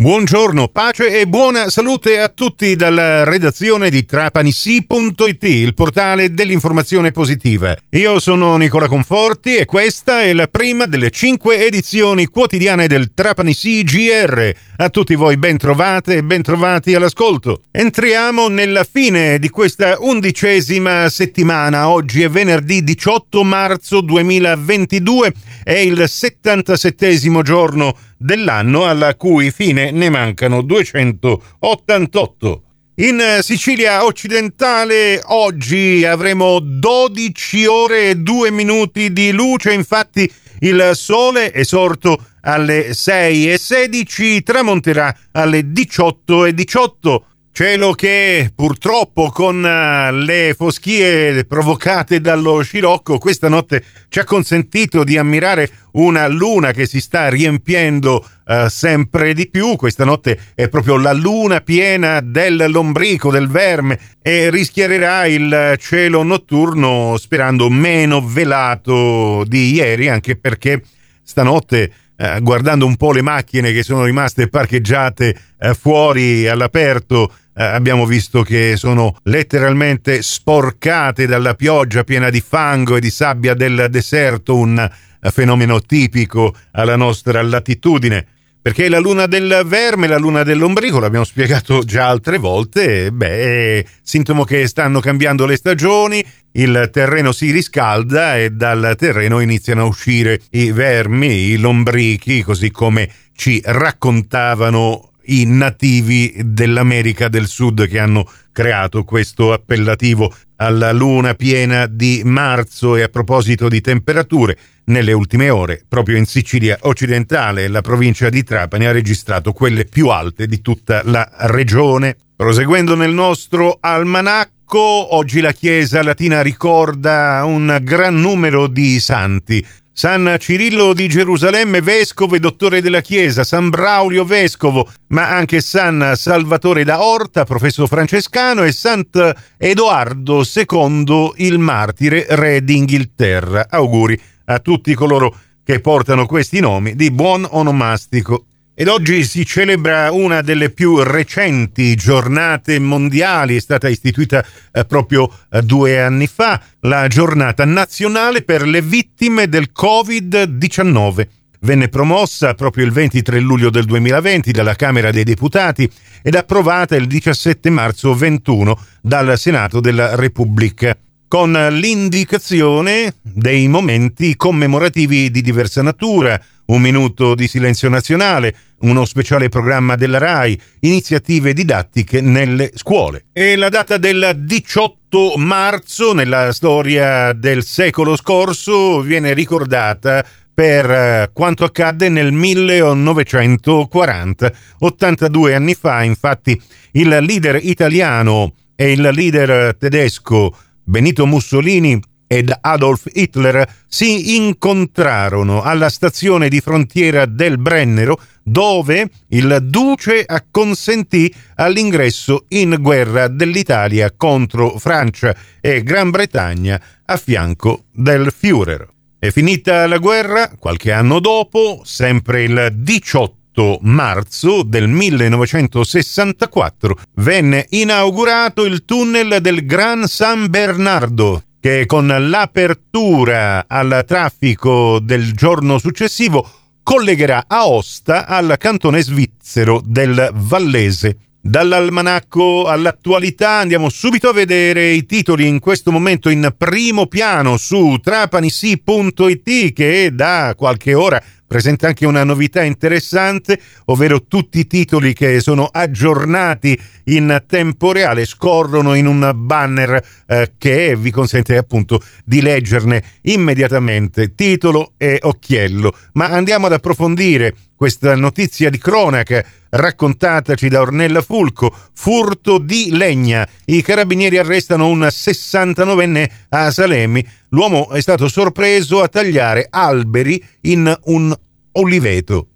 Buongiorno, pace e buona salute a tutti dalla redazione di trapanisi.it, il portale dell'informazione positiva. Io sono Nicola Conforti e questa è la prima delle cinque edizioni quotidiane del Trapanisi GR. A tutti voi ben trovate e ben trovati all'ascolto. Entriamo nella fine di questa undicesima settimana. Oggi è venerdì 18 marzo 2022, è il 77 giorno dell'anno alla cui fine ne mancano 288. In Sicilia occidentale oggi avremo 12 ore e 2 minuti di luce, infatti il sole è sorto alle 6 e 16, tramonterà alle 18 e 18. Cielo che purtroppo con eh, le foschie provocate dallo scirocco questa notte ci ha consentito di ammirare una luna che si sta riempiendo uh, sempre di più. Questa notte è proprio la luna piena del lombrico, del verme e rischiarerà il cielo notturno sperando meno velato di ieri anche perché stanotte eh, guardando un po' le macchine che sono rimaste parcheggiate eh, fuori all'aperto, eh, abbiamo visto che sono letteralmente sporcate dalla pioggia piena di fango e di sabbia del deserto, un eh, fenomeno tipico alla nostra latitudine. Perché la luna del verme, la luna dell'ombrico, l'abbiamo spiegato già altre volte, beh, è sintomo che stanno cambiando le stagioni, il terreno si riscalda e dal terreno iniziano a uscire i vermi, i lombrichi, così come ci raccontavano i nativi dell'America del Sud che hanno creato questo appellativo alla luna piena di marzo e a proposito di temperature, nelle ultime ore, proprio in Sicilia occidentale, la provincia di Trapani ha registrato quelle più alte di tutta la regione. Proseguendo nel nostro almanacco, oggi la Chiesa latina ricorda un gran numero di santi. San Cirillo di Gerusalemme, vescovo e dottore della Chiesa, San Braulio, vescovo, ma anche San Salvatore da Orta, professo francescano, e Sant'Edoardo II, il martire, re d'Inghilterra. Auguri a tutti coloro che portano questi nomi di buon onomastico. Ed oggi si celebra una delle più recenti giornate mondiali, è stata istituita eh, proprio eh, due anni fa, la giornata nazionale per le vittime del Covid-19. Venne promossa proprio il 23 luglio del 2020 dalla Camera dei Deputati ed approvata il 17 marzo 21 dal Senato della Repubblica con l'indicazione dei momenti commemorativi di diversa natura, un minuto di silenzio nazionale, uno speciale programma della RAI, iniziative didattiche nelle scuole. E la data del 18 marzo nella storia del secolo scorso viene ricordata per eh, quanto accadde nel 1940. 82 anni fa, infatti, il leader italiano e il leader tedesco Benito Mussolini ed Adolf Hitler si incontrarono alla stazione di frontiera del Brennero dove il duce acconsentì all'ingresso in guerra dell'Italia contro Francia e Gran Bretagna a fianco del Führer. È finita la guerra, qualche anno dopo, sempre il 18 marzo del 1964 venne inaugurato il tunnel del Gran San Bernardo che con l'apertura al traffico del giorno successivo collegherà Aosta al cantone svizzero del Vallese. Dall'almanacco all'attualità andiamo subito a vedere i titoli in questo momento in primo piano su trapanisi.it che da qualche ora presenta anche una novità interessante, ovvero tutti i titoli che sono aggiornati in tempo reale scorrono in un banner eh, che vi consente appunto di leggerne immediatamente titolo e occhiello. Ma andiamo ad approfondire questa notizia di cronaca raccontataci da Ornella Fulco, furto di legna. I carabinieri arrestano un 69enne a Salemi. L'uomo è stato sorpreso a tagliare alberi in un oliveto.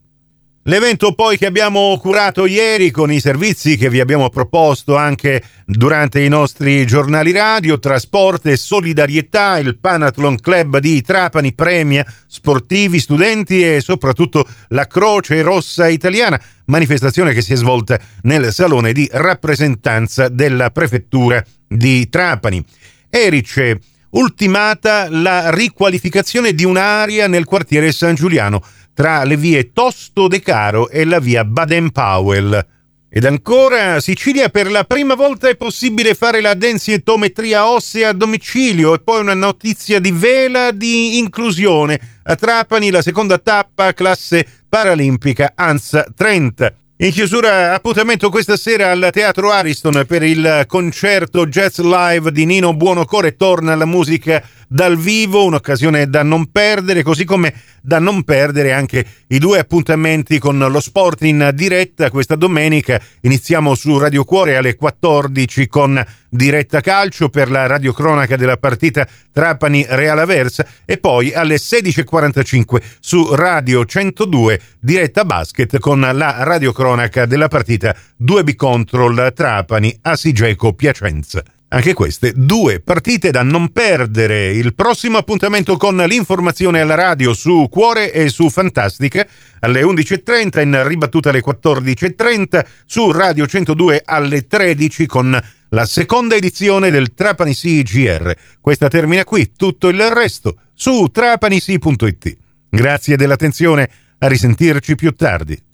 L'evento poi che abbiamo curato ieri con i servizi che vi abbiamo proposto anche durante i nostri giornali radio, trasporto e solidarietà, il Panathlon Club di Trapani premia sportivi, studenti e soprattutto la Croce Rossa Italiana, manifestazione che si è svolta nel salone di rappresentanza della prefettura di Trapani. Erice, ultimata la riqualificazione di un'area nel quartiere San Giuliano tra le vie Tosto De Caro e la via Baden-Powell. Ed ancora, Sicilia per la prima volta è possibile fare la densitometria ossea a domicilio e poi una notizia di vela di inclusione. A Trapani la seconda tappa classe paralimpica ANSA 30. In chiusura, appuntamento questa sera al Teatro Ariston per il concerto jazz live di Nino Buonocore. Torna la musica dal vivo, un'occasione da non perdere, così come da non perdere anche i due appuntamenti con lo sport in diretta. Questa domenica iniziamo su Radio Cuore alle 14 con diretta calcio per la radiocronaca della partita Trapani-Real Aversa e poi alle 16.45 su Radio 102 diretta basket con la radiocronaca della partita 2B Control Trapani Asigeco Piacenza. Anche queste due partite da non perdere. Il prossimo appuntamento con l'informazione alla radio su Cuore e su Fantastica alle 11.30, in ribattuta alle 14.30, su Radio 102 alle 13 con la seconda edizione del Trapani CGR. Questa termina qui, tutto il resto su trapanisi.it. Grazie dell'attenzione, a risentirci più tardi.